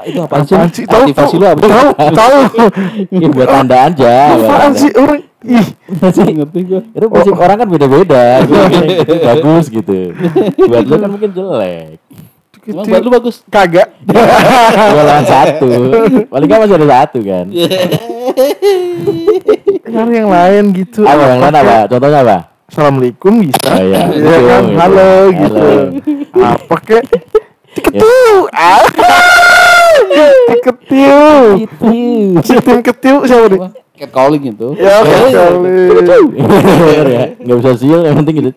Itu apaan sih? Apaan sih? Tahu, Aktivasi tahu. lu apa? Tahu, tahu. Ya, buat tanda aja. Apaan sih orang? Ih, Masih ngerti gua. Itu musik orang kan beda-beda. Bagus gitu. Buat lu kan mungkin jelek. Emang buat lu bagus. kagak. Gua lawan satu. Paling kan masih ada satu kan. Cari yang lain gitu. Apa yang lain apa? Contohnya apa? Assalamualaikum bisa. Oh, iya. Iya Gitu, kan? gitu. Halo gitu. Halo. Apa kek? Ya. Ketiu. Ketiu. Tim ketiu siapa nih? Cat calling itu. Ya kali. Bener ya. Enggak usah siul yang penting gitu.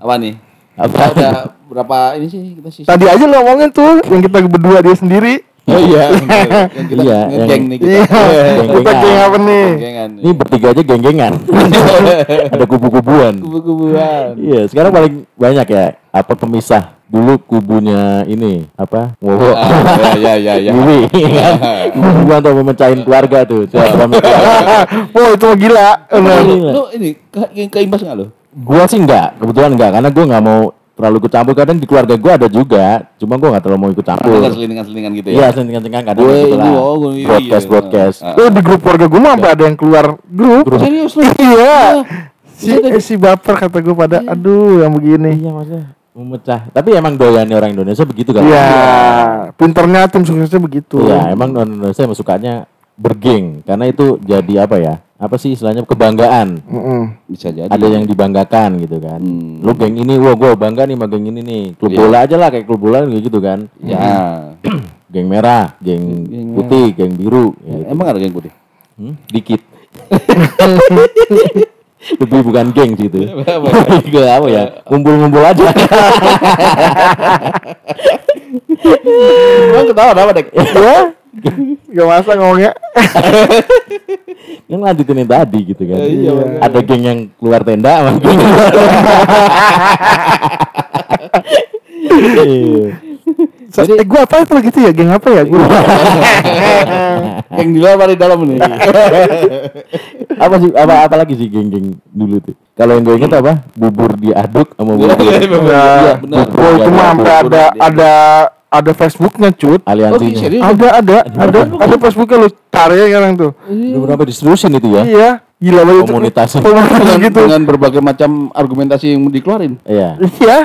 Apa nih? Apa? Udah berapa ini sih kita sih? Tadi aja lo ngomongin tuh yang kita berdua dia sendiri. Oh iya. yang kita Iya, ngegeng nih kita. Iya. Geng-gengan. Kita geng apa nih? Gengan. Ini bertiga aja geng-gengan. Ada kubu-kubuan. kubu-kubuan. Iya, sekarang paling banyak ya apa pemisah. Dulu kubunya ini apa? Wowo. Ah, ya ya ya ya. Wiwi. Kubuan tuh memecahin keluarga tuh. Siapa Wah itu mah gila. Bener. Lu ini ke, keimbas enggak lu? Gua sih enggak, kebetulan enggak karena gua nggak mau terlalu ikut campur kadang di keluarga gua ada juga cuma gua nggak terlalu mau ikut campur Dengar selingan-selingan gitu ya. iya sentingan-sentingan kadang Gue gitu ini lah oh, gue iya, broadcast iya. broadcast Ah, Oh di grup keluarga gue mah sampai ada yang keluar grup. Serius lu? Iya. Si, Iya, eh, si baper kata gue pada aduh yang begini. iya maksudnya memecah tapi emang doyannya orang Indonesia begitu kan Iya, pinternya tim suksesnya begitu. iya emang orang Indonesia emang sukanya bergeng karena itu jadi apa ya apa sih istilahnya kebanggaan Mm-mm. Bisa jadi. ada yang dibanggakan gitu kan Hmm. lu geng ini wah gua bangga nih sama geng ini nih klub Iya. bola aja lah kayak klub bola gitu kan Ya. geng merah geng Geng putih geng biru ya gitu. Emang ada geng putih? Hmm? Dikit. Lebih bukan geng sih itu. Gue apa ya? Ngumpul-ngumpul aja. Emang ketawa apa dek? Ya, gak masa ngomongnya. yang lanjutin yang tadi gitu kan. Iya, makanya. Ada geng yang keluar tenda sama geng yang Iya. Sa- eh gue apa itu gitu ya, geng apa ya? Gue Geng di luar apa di dalam nih? apa sih apa apa lagi sih geng-geng dulu tuh? Kalau yang gue inget apa? Bubur diaduk sama bubur. Iya, benar. Oh itu mah sampai ada ada ada Facebooknya cut. Oh, Aliansinya. serius? Ada ada ada ada Facebooknya lu cari sekarang tuh. Udah berapa diserusin itu ya? Iya, gila banget. Komunitas dengan, gitu. dengan berbagai macam argumentasi yang dikeluarin. Iya. Iya.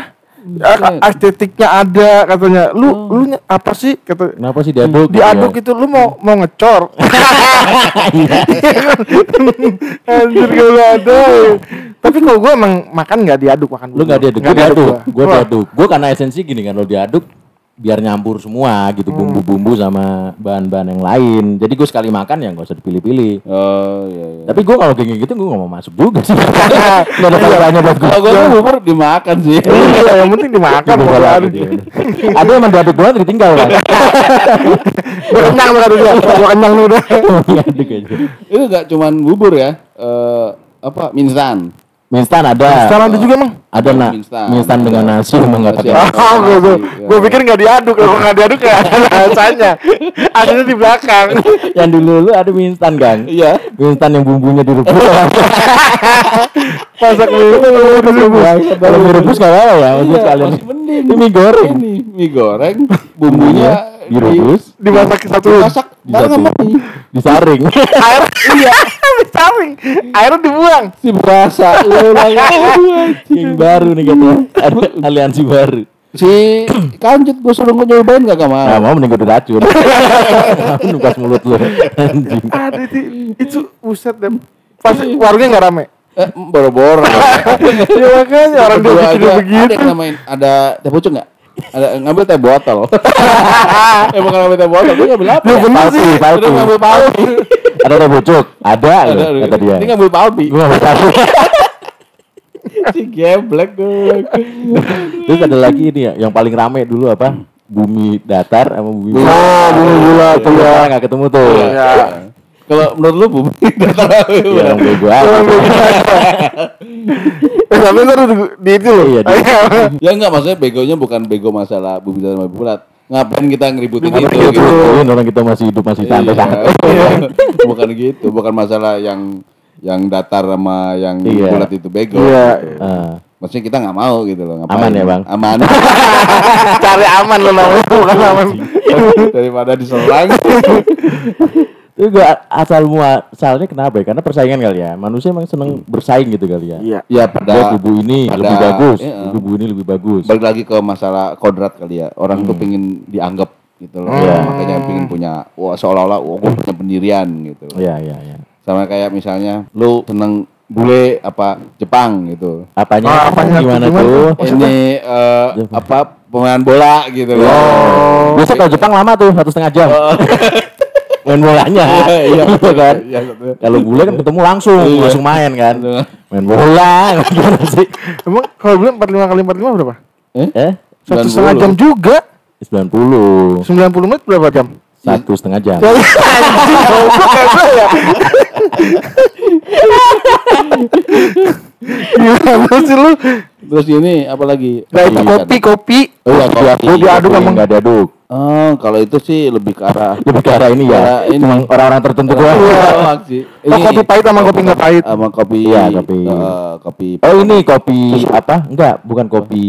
A- Estetiknya ada katanya. Lu lu ny- apa sih kata Kenapa sih diaduk? diaduk Ya. itu lu mau mau ngecor. Anjir kalau ada. Tapi kalau gua emang makan nggak diaduk makan. Lu bubur. gak diaduk, gue Nggak diaduk, gua. gue diaduk. Gue karena esensi gini kan, lo diaduk biar nyampur semua gitu bumbu-bumbu sama bahan-bahan yang lain. Jadi gue sekali makan ya gak usah dipilih-pilih. Oh iya iya. Tapi gue kalau kayak gitu gue gak mau masuk juga sih. Gak ada kaitannya buat gue. Kalau gue tuh bubur dimakan sih. Iya, yang penting dimakan ada. yang emang diaduk doang ditinggal kan. Gua kenyang kata dia. Gua kenyang lu udah. Itu gak cuman bubur ya. Eh apa? Minstan. Minstan ada. Sekarang ada juga emang. Ada nak. Minstan. Minstan dengan nasi emang gak pakai. Oh, Iya. gua pikir nggak diaduk, kalau nggak diaduk ya ada rasanya. Adanya di belakang. Yang dulu lu ada mie instan kan? Iya. Mie instan yang bumbunya direbus. Masak mie itu Kalau mie rebus gak apa-apa ya, Iya, masih mending. Ini mie goreng. Ini mie goreng, bumbunya Direbus, dimasak satu. dimasak disaring. Air iya, disaring. Airnya dibuang. Si berasa lu lagi. Yang baru nih katanya. Ada aliansi baru. Si kancut gue suruh nyobain gak Nah, mau. mau mending gue diracun. Nukas mulut lu. Anjing. Ada itu, itu buset deh. Pas warungnya nggak rame. Eh, boro-boro. ya makanya orang dia bikin begitu. Ada yang namain ada teh pucuk nggak? Ada ngambil teh botol. eh bukan ngambil teh botol, dia ngambil apa? Ya bener Palpi, sih. ngambil palpi. Ada teh bucuk? Ada, Ada, loh, kata dia. Dia ngambil palpi. Gue gak tahu. si geblek gue. Terus ada lagi ini ya, yang paling rame dulu apa? Bumi datar sama bumi Oh, bumi bulat, iya. sekarang nggak ketemu tuh. Ya. Kalau menurut lu bumi datar Ya, yang bego aja. Eh, tapi ntar di, di itu loh. Iya, Ya enggak maksudnya begonya bukan bego masalah bumi datar sama bumi bulat. Ngapain kita ngeributin itu itu. gitu. Ini orang kita masih hidup masih santai-santai. Iya. bukan gitu, bukan masalah yang yang datar sama yang Iya. bulat itu bego. Iya. Ah. Maksudnya kita nggak mau gitu loh. ngapain. Aman ya, Bang? Aman. Cari aman lo namanya bukan aman. Daripada diserang. Itu gua asal muasalnya kenapa ya? Karena persaingan kali ya. Manusia emang seneng bersaing gitu kali ya. Iya. ya pada kubu ini pada- lebih bagus, iya. kubu ini lebih bagus. balik lagi ke masalah kodrat kali ya. Orang tuh pingin dianggap gitu loh. Iya. Makanya pingin punya wah seolah-olah wah gue punya pendirian gitu. Iya, iya, iya. Sama kayak misalnya lu seneng bule apa Jepang gitu. Apanya? Ah, apanya? Gimana Gimana? tuh? Ini Jepang. apa pemain bola gitu loh. Oh. Biasa kalau Jepang lama tuh satu setengah jam. Main bolanya, Iya, gitu kan. Iya, betul. Kalau bule kan ketemu langsung, Iya. langsung main kan. Main bola, gimana sih? Emang kalau bilang 45 kali 45 berapa? Eh, Satu 90. setengah jam juga. 90 90 menit berapa jam? satu setengah jam. Kan ya. Gimana sih lu? Terus ini apa lagi? Nah itu kopi, kopi. Oh, Iya, kopi, kopi. kopi Diaduk kopi emang. nggak diaduk. Oh, kalau itu sih lebih ke arah Lebih ke arah ini ya. Ini. Emang orang-orang tertentu doang. Iya, sih. Oh kopi pahit sama kopi nggak pahit. sama kopi Iya, kopi. eh, kopi Oh ini kopi apa? Enggak, bukan kopi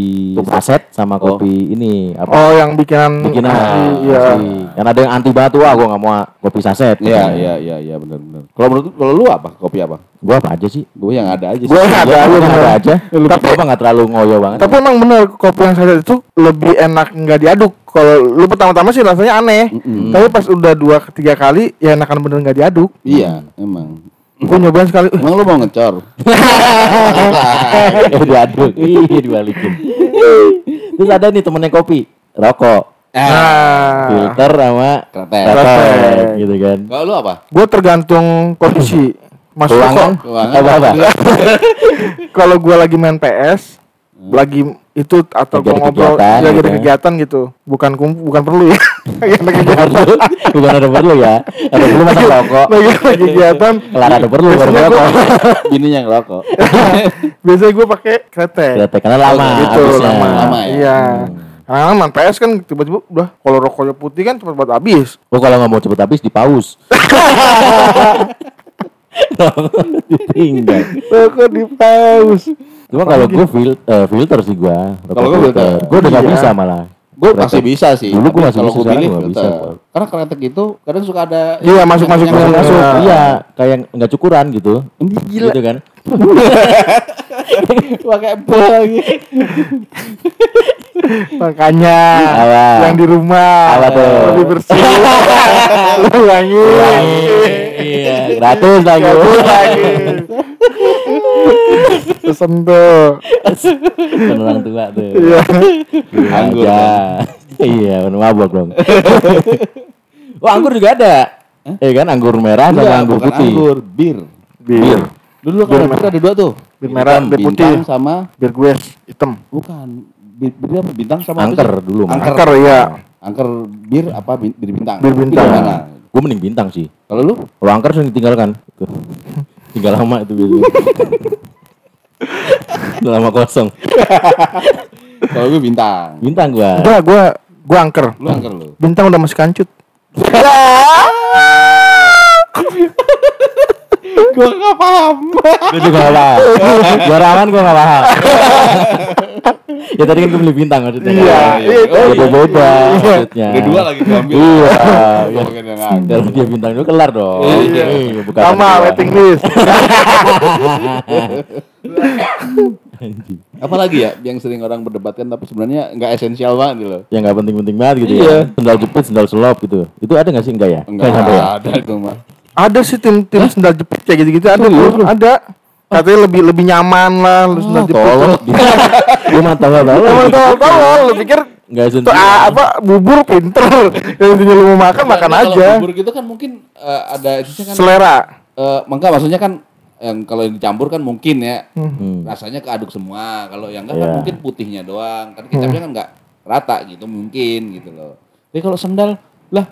saset sama Oh. kopi ini apa? Oh yang bikinan. bikinan. asli, Iya. asli. Kan ada yang anti batu, ah gua nggak mau kopi saset. Iya, iya, iya, iya benar benar. Kalau menurut kalau lu apa? Kopi apa? Gua apa aja sih? Gue yang ada aja sih. Gue ada Gua aja yang ada aja. Tapi apa nggak terlalu ngoyo banget. Tapi emang bener kopi yang saya itu lebih enak nggak diaduk. Kalau lu pertama-tama sih rasanya aneh. Mm-mm. Tapi pas udah dua ketiga kali ya enakan bener nggak diaduk. Iya, emang. Gue nyobain sekali. Emang lu mau ngecor? eh diaduk, iya dibalikin. Terus ada nih temennya kopi, rokok, Nah, filter sama Kretek. kretek, gitu kan. Kalau lu apa? gue tergantung kondisi. Kok Keuangan. apa apa? kalau gue lagi main PS, lagi itu atau Lagi ngobrol kegiatan lagi gitu ada ya. kegiatan gitu, bukan kum, bukan perlu ya. lagi ada kegiatan. Bukan ada perlu ya, ada perlu masa rokok. lagi ada kegiatan. Kelar ada perlu baru rokok. Bininya ngerokok. Biasanya gue pakai kretek. Kretek karena lama gitu lama. Lama ya? Iya. Karena main PS kan tiba-tiba udah kalau rokoknya putih kan cepet banget habis. Oh kalau nggak mau cepet habis dipaus. Ditinggal. Rokok di paus. Cuma kalau gue fil eh, filter sih gua. Rokok Kalau filter. Gue udah nggak Iya. bisa malah. Gue Kretek. masih bisa sih. Dulu tapi masih kalau bisa, pilih bisa. Karena kretek itu kadang suka ada Iya, masuk-masuk yang masuk masuk. masuk. Iya, kayak nggak cukuran gitu. Gila. Gitu kan. Pakai apa lagi? Makanya Apa? yang di rumah Apa tuh? lebih bersih. Lu wangi. Iya, gratis lagi. Gabut lagi. Pesen tuh. Kan orang tua tuh. Iya. Iya Anggur. Iya, bener mabok dong. oh, anggur juga ada. Eh kan anggur merah sama anggur putih. anggur, bir. Bir. Dulu kan bir ada dua tuh. Bir merah, bir putih. bintang sama Bir gue hitam. bukan bir, bir apa bintang sama apa Angker sih? dulu. Angker. Angker ya. Angker bir apa bir bintang? Bir bintang. Mana? Gue mending bintang sih. Kalau lu? Kalau angker sering ditinggalkan. Tinggal lama itu biasanya. Udah lama kosong. Kalau gue bintang. Bintang gua. Enggak, gua gua angker. Lu angker lu. Bintang udah masih kancut. gue gak paham. Gue juga gak paham. Juara aman gue gak paham. ya tadi kan gue beli bintang maksudnya. Iya, iya. Oh, beda-beda maksudnya. Ada dua lagi gue ambil. Iya. Yang angker. Kalau dia bintang itu kelar dong. Iya. bukan Sama waiting list. Apalagi ya yang sering orang berdebatkan tapi sebenarnya nggak esensial banget gitu loh. Yang gak penting-penting banget gitu Iya. ya. Sendal jepit, sendal selop gitu. Itu ada gak sih? Enggak ya? Enggak sampai ya? ada itu mah. Ada sih tim-tim sendal jepit kayak gitu-gitu ada tuh. Ada. Katanya lebih lebih nyaman lah lu sendal jepit. Tolong. Gue mah tahu tahu. Emang tolol lu pikir Enggak esensial. ah, apa bubur pinter. Yang intinya lu mau makan makan aja. Kalau bubur gitu kan mungkin eh, ada itu kan Selera. eh enggak maksudnya kan yang kalau yang dicampur kan mungkin ya Hmm. rasanya keaduk semua. Kalau yang enggak kan Iya. mungkin putihnya doang. Kan kecapnya kan enggak rata gitu mungkin gitu loh. Tapi kalau sendal lah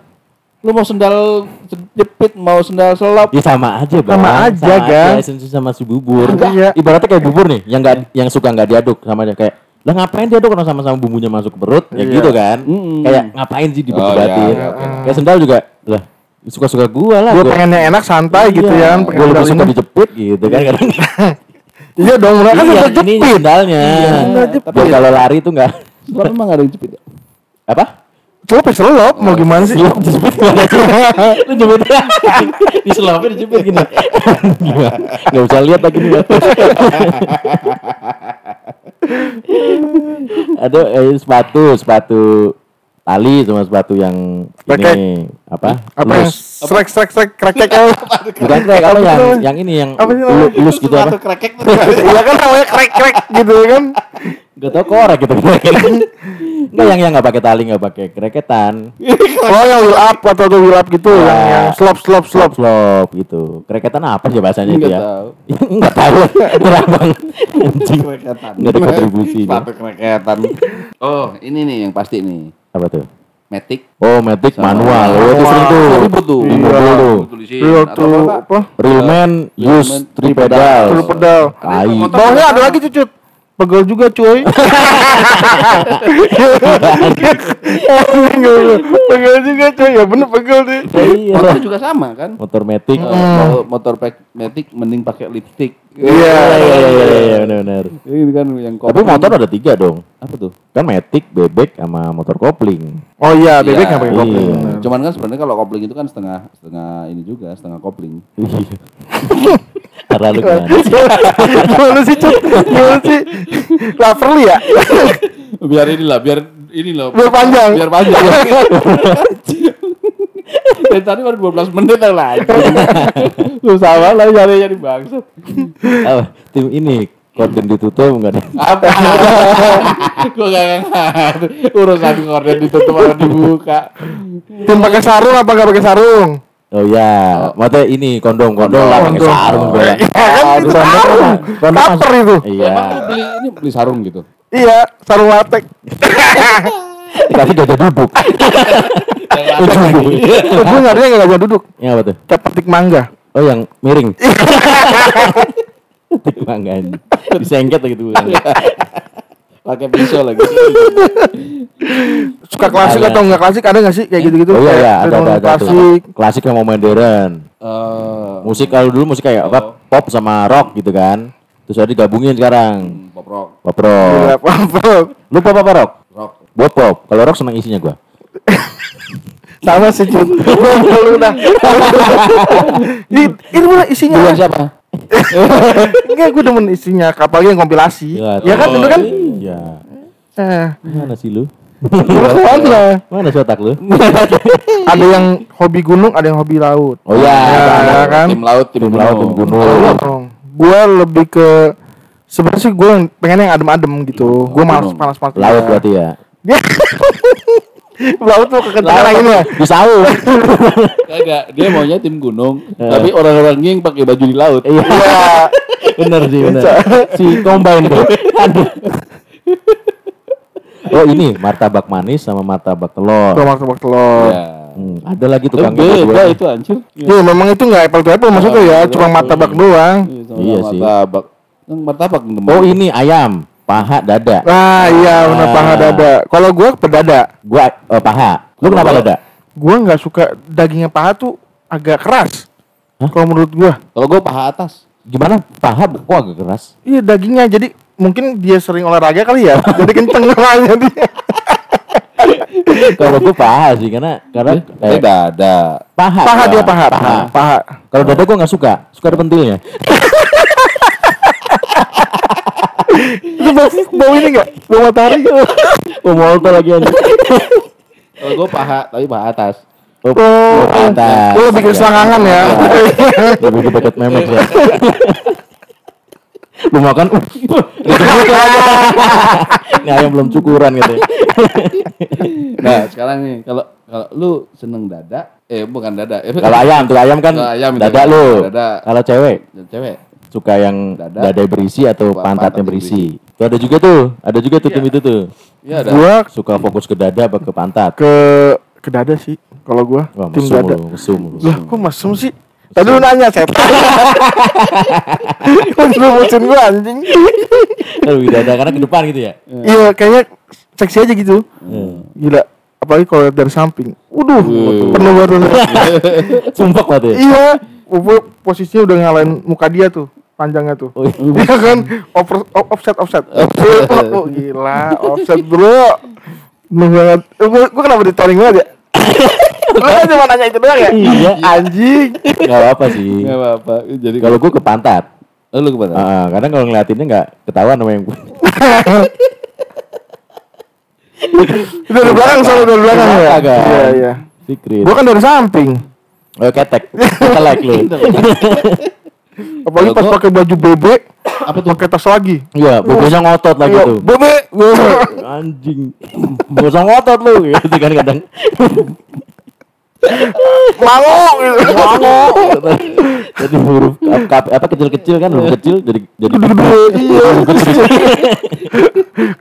lu mau sendal jepit mau sendal selop Ya sama aja, Bang. Sama aja. Esensi sama si bubur. Enggak. Iya. Ibaratnya kayak bubur nih, yang enggak yang suka enggak diaduk sama aja kayak lah ngapain diaduk kalau sama-sama bumbunya masuk ke perut ya Iya. gitu kan Mm-mm. kayak ngapain sih Oh, dibedatin iya, oke. kayak sendal juga lah suka-suka gua lah Gue gua. pengennya enak santai gitu Iya. ya. pakai Gua lebih suka dijepit gitu kan kadang Iya dong, mereka kan Iya, udah ini jepit. sendalnya. Udah jepit. Tapi kalau lari itu enggak Sebab memang ada yang jepit ya? apa? Celop ya celop, mau gimana sih? Selop dijepit gimana sih? Lu jepit di selopnya dijepit gini. Enggak bisa lihat lagi nih. Ada eh, sepatu, sepatu tali sama sepatu yang Pakai- ini apa? Apa yang strek strek strek krek krek Bukan kayak kalau yang yang ini yang Apa sih lu- namanya? lus gitu apa? krekek tuh. Iya kan namanya krek krek gitu kan. Gak tau korek gitu. Enggak yang yang nggak pakai tali nggak pakai kereketan. Oh yang wheel up atau the wheel up gitu Ya. yang yang slop slop slop. slop gitu. Kereketan apa sih bahasanya itu Nggak ya? tahu. Enggak tahu. Nyerah banget. Anjing. Kreketan. Nggak ada kontribusi dia. Sepatu kreketan. Oh, ini nih yang pasti nih. Apa tuh? Matic. Oh, Matic Sama- manual. Oh, itu sering tuh. Ribut tuh. Di Iya. tuh. Tulisin. Iya tuh apa? Real man use man, three pedals. Three pedal. Bawahnya ada lagi cucut. Pegel juga cuy. pegel juga cuy. Ya bener pegel sih. Iya. Motor juga sama kan? Motor Matic. Eh, kalau motor Matic mending pakai lipstick. Iya. Iya, iya, iya, iya, benar-benar. Ini kan yang Tapi kopling. motor ada tiga dong. apa tuh? Kan Matic, bebek, sama motor kopling. Oh iya, bebek Iya, nggak pakai kopling. iya. Cuman kan sebenarnya kalau kopling itu kan setengah setengah ini juga, setengah kopling. Iya. Terlalu gimana? Gimana sih cut? Gimana sih? Laverly ya? biar inilah, biar ini loh. Biar panjang. Biar panjang. Dan tadi baru 12 menit lah. Susah banget lah nyarinya di bangsat. Oh, tim ini korden ditutup enggak ada. Apa? Gua gak ngerti. Urusan korden ditutup atau dibuka. Tim pakai sarung apa nggak pakai sarung? Oh ya, maksudnya ini kondom, kondom lah pakai Kondom. sarung gue. Ya kan itu sarung. Kaper itu. Iya. Emang beli ini beli sarung gitu. Iya, sarung latek. Dikasih gajah duduk. Gue nggak ada yang nggak bisa duduk. Ya apa tuh? Kayak petik mangga. Oh yang miring. Mangga disengket gitu. Pakai pisau lagi. Suka klasik atau nggak klasik ada nggak sih kayak gitu-gitu? Oh iya Kayak ya, ada ada ada tuh. Klasik. Klasik yang mau modern. Eh, Musik kalau dulu musik kayak apa? Oh. Pop sama rock gitu kan. Terus ada digabungin sekarang. pop rock, Iya, Pop rock. Lu pop apa rock? rock. Buat pop. Kalau rock seneng isinya gua. Sama sih cut. Lu udah. Ini mana isinya? Duluan siapa? Enggak, gue demen isinya. Apalagi yang kompilasi. Ya kan, itu kan. Iya. Eh, Mana sih lu? ke mana? Mana sih otak lu? Ada yang hobi gunung, ada yang hobi laut. Oh iya, Ya, kan? Tim laut, tim, Tim laut, tim gunung. Gue lebih ke sebenarnya sih gue pengen yang adem-adem gitu. Gue malas panas. Laut berarti ya. Laut tuh kekencangan lagi ya. Di saung. Kagak, dia maunya tim gunung, tapi orang-orangnya yang pakai baju di laut. Iya. bener sih, bener. Si combine tuh. Aduh. Oh ini martabak manis sama martabak telur. Tuh martabak telur. Ya. Hmm, ada lagi tukang beda itu anjir. Iya memang itu nggak apple to apple maksudnya ya, cuma martabak doang. Iya, sama Iya sih. Martabak. Yang martabak Oh ini ayam, paha, dada. Ah iya benar Ah. paha dada. Kalau gue pedada, Gua eh, paha. Lu kenapa Kalau- dada? gue nggak suka dagingnya paha tuh agak keras. Kalau menurut gue, Kalau gue paha atas. Gimana? Paha kok agak keras? iya dagingnya jadi mungkin dia sering olahraga kali ya, jadi kenceng rahanya dia. Kalau gua paha sih karena karena Eh, eh, dada. paha. Paha dia paha, paha. paha, paha. Kalau dada gua nggak suka, suka ada pentilnya. Itu bau, bau ini nggak? Bau matahari nggak? Oh, molto lagi anjing. Kalau gue paha, tapi paha atas. Oh, Oh, atas. lu lebih ke selangkangan ya. Lebih ke deket memek ya. Lu makan, uh, ini ayam belum cukuran gitu. Nah, sekarang nih, kalau kalau lu seneng dada, eh bukan dada. Eh, Kalau ayam tuh ayam kan ayam dada kan, lu. dada. Kalau cewek cewek. Suka yang Dada. dada, berisi atau Pa- pantatnya pantatnya berisi. Tuh ada juga tuh, ada juga tuh tim itu tuh. Iya ada. Gua Suka fokus ke dada apa ke pantat. ke ke dada sih. Kalau gua Wah, tim mesum dada. lu, mesum lu. Lah, kok mesum sih? Tadi lu nanya setan. Kok lu muncul gua anjing? Lebih dada karena ke depan gitu ya. Iya, kayaknya seksi aja gitu. Hmm. Gila. Apalagi kalau lihat dari samping. Waduh, Wih. penuh banget. Sumpah banget ya. iya, gua posisinya udah ngalahin muka dia tuh. Panjangnya tuh. Oh, iya. Iya kan Over- offset offset. oh, gila, offset bro. Banget. Eh, gua, gua kenapa ditoring banget ya? Lu kan cuma nanya itu doang ya? Iya. Anjing. Gak apa-apa sih. Enggak apa-apa. Jadi Kalau gue ke pantat. Oh, lu ke mana? Ah, kadang kalau ngeliatinnya nggak ketahuan sama yang Itu dari belakang soalnya dari belakang ya. Kagak. Iya iya. secret. Gua kan dari samping. Oh ketek. Ketelek lu. Apalagi pas pakai baju bebek, apa tuh? Pakai tas lagi. Iya, bobonya ngotot lagi Iya, tuh. bebek. Anjing. Bosong ngotot lu gitu kan kadang. Mango gitu. Mango. Jadi huruf apa, apa kecil-kecil kan huruf kecil jadi jadi iya.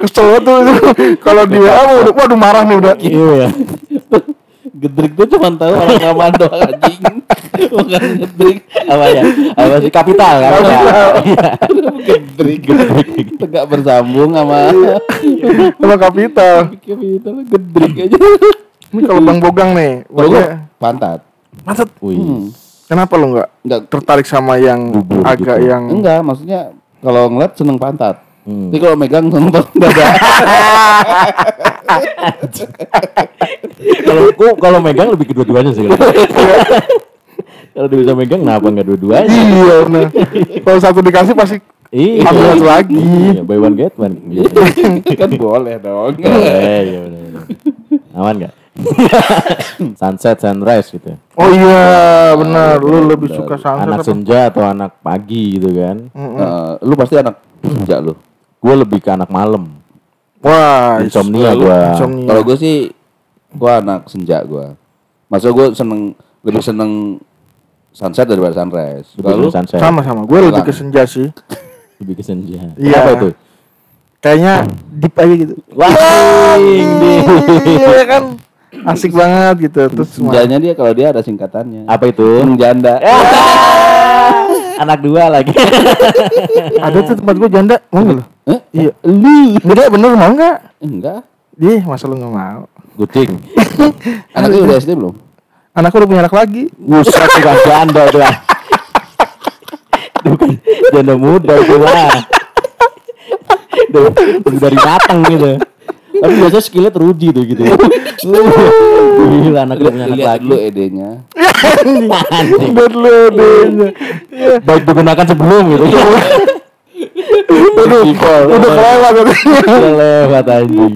Kesel tuh. Kalau dia waduh marah nih udah. Iya. Gedrik tuh cuma tahu orang ngaman doang anjing. Bukan gedrik. Apa ya? Apa sih kapital kan? Gedrik. Tegak bersambung sama Kalau kapital. kapital gedrik aja. Ini kalau Bang Bogang nih, wajah pantat. Maksud Wih. kenapa lu nggak Enggak tertarik sama yang Bubur agak gitu. yang enggak maksudnya kalau ngeliat seneng pantat. Hmm. Tapi kalau megang seneng dada. Kalau gua kalau megang lebih ke dua-duanya sih. kalau. Dia bisa megang kenapa enggak dua-duanya? Iya benar. Kalau satu dikasih pasti Iya. ambil satu lagi. Iya, buy one get one. Iya. kan boleh dong. Eh, iya benar. benar. Aman enggak? Sunset, sunrise gitu. Oh iya benar. Lu lebih suka sunset Anak apa? senja atau anak pagi gitu kan. Eh, lu pasti anak senja lu. Gue lebih ke anak malam. Wah, Insomnia gua. Insomnia. Kalau gue sih gua anak senja gua. Maksud gue seneng lebih seneng sunset daripada sunrise. Lebih Kalau lu ke sunset. sama-sama. Gue lebih ke senja sih. Lebih ke senja. Iya. Kenapa itu? Kayaknya deep aja gitu. Wah. Iya kan. Asik banget gitu. Terus senjanya dia kalau dia ada singkatannya. Apa itu? Janda. Anak dua lagi. ada tuh tempat gue janda. Mau nggak? Eh? Iya. Lu? Enggak bener mau nggak? Enggak. Ih, masa lu nggak mau? Kucing. Anaknya udah SD belum? Anakku udah punya anak lagi. Buset bukan janda itu ah. Bukan janda muda itu lah. Udah, udah dari matang gitu. Tapi biasanya skillnya teruji tuh gitu. Gila anak udah punya anak Lihat lagi. dulu ED-nya. Udah lu. Baik digunakan sebelum gitu. Udah, udah kelewat katanya. Udah lewat anjing.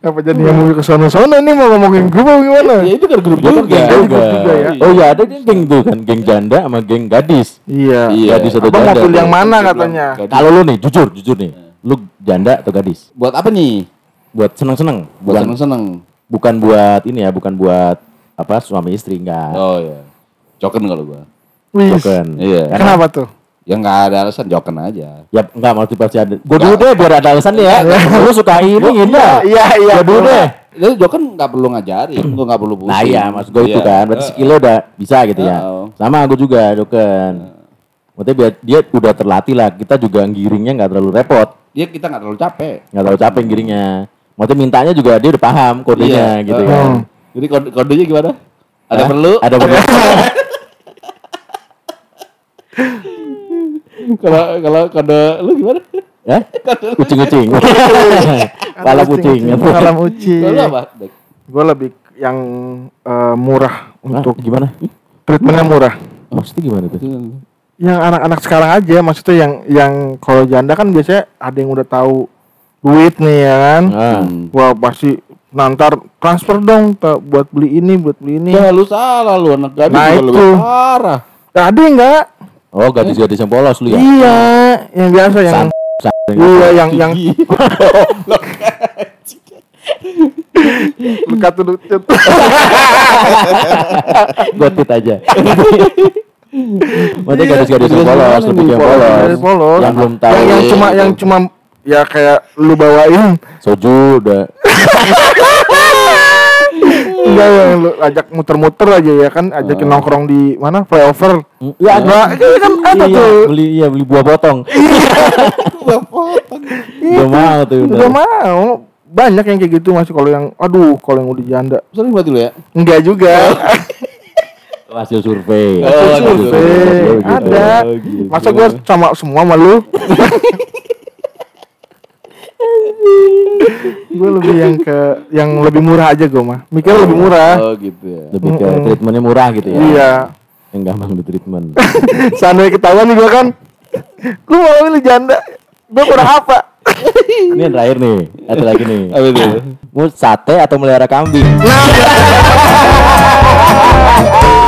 Apa jadi yang mau ke sono-sono nih mau ngomongin gue mau gimana? Ya itu kan grup kan juga. geng Grup juga. juga ya. Oh iya ada geng tuh kan, geng janda sama geng gadis. Iya. Iya. Gadis atau Abang mau janda. pilih yang mana katanya? Kalau lu nih, jujur, jujur nih. Lu janda atau gadis? Buat apa nih? Buat seneng-seneng. Buat Bukan seneng-seneng. bukan buat ini ya, bukan buat apa suami istri enggak. Oh iya. Joken kalau gua. Bukan. Iya. Kenapa tuh? Ya enggak ada alasan joken aja. ya enggak motivasi ada. Gua dulu deh biar ada alasan deh ya. Lu suka ini ini ya. Iya, iya. Gua dulu deh. Itu joken nggak perlu ngajarin, gua nggak perlu pusing. Nah iya, maksud gue itu Iya. kan. Berarti skillnya udah bisa gitu ya. Sama aku juga, Doken. Maksudnya biar dia udah terlatih lah. Kita juga giringnya nggak terlalu repot. Dia kita nggak terlalu capek. Nggak terlalu capek giringnya. Maksudnya mintanya juga dia udah paham kodenya Iya. gitu Oh. kan. Jadi kode kodenya gimana? Ada Hah? perlu? Ada perlu. Kalau kalau kode lu gimana? Ya? Kucing-kucing. Kepala kucing. Malam uci. Kalau apa? Gue lebih yang eh, murah untuk gimana? treatmentnya murah. Maksudnya gimana tuh? Yang anak-anak sekarang aja, maksudnya yang yang kalau janda kan biasanya ada yang udah tahu duit nih ya kan. Hmm. Wah pasti nantar transfer dong ta- buat beli ini, buat beli ini. Ya lu salah lu anak gadis Nah, itu. lebih parah. Nah, ada yang enggak? Oh, gadis-gadis yang polos lu ya? Iya, yang biasa yang San- san- iya yang yang lekat tuh cut. Gotit aja. Maksudnya gadis-gadis yang polos, lebih yang polos. polos. Yang belum tahu. yang, yang cuma yang cuma ya kayak lu bawain Soju udah. enggak yang lu ajak muter-muter aja ya kan ajakin nongkrong di mana flyover Ya, Nah, ini kan ada iya, tuh. beli iya beli buah potong. Udah mau tuh udah mau banyak yang kayak gitu masih kalau yang aduh kalau yang udah janda Sering berarti lu ya? enggak juga Hasil survei. Oh, Hasil Survei. gitu. Ada. Oh, gitu. Masa gue sama semua sama lu? gue lebih yang ke yang lebih murah aja gue mah. Mikir lebih murah. Oh gitu ya. lebih ke treatmentnya murah gitu ya. Iya. Yang gampang di treatment. Seandainya ketahuan juga kan. Lu mau milih janda. Gue kurang apa? Ini yang terakhir nih. Satu lagi nih. Apa itu? Mau sate atau melihara kambing? Nah.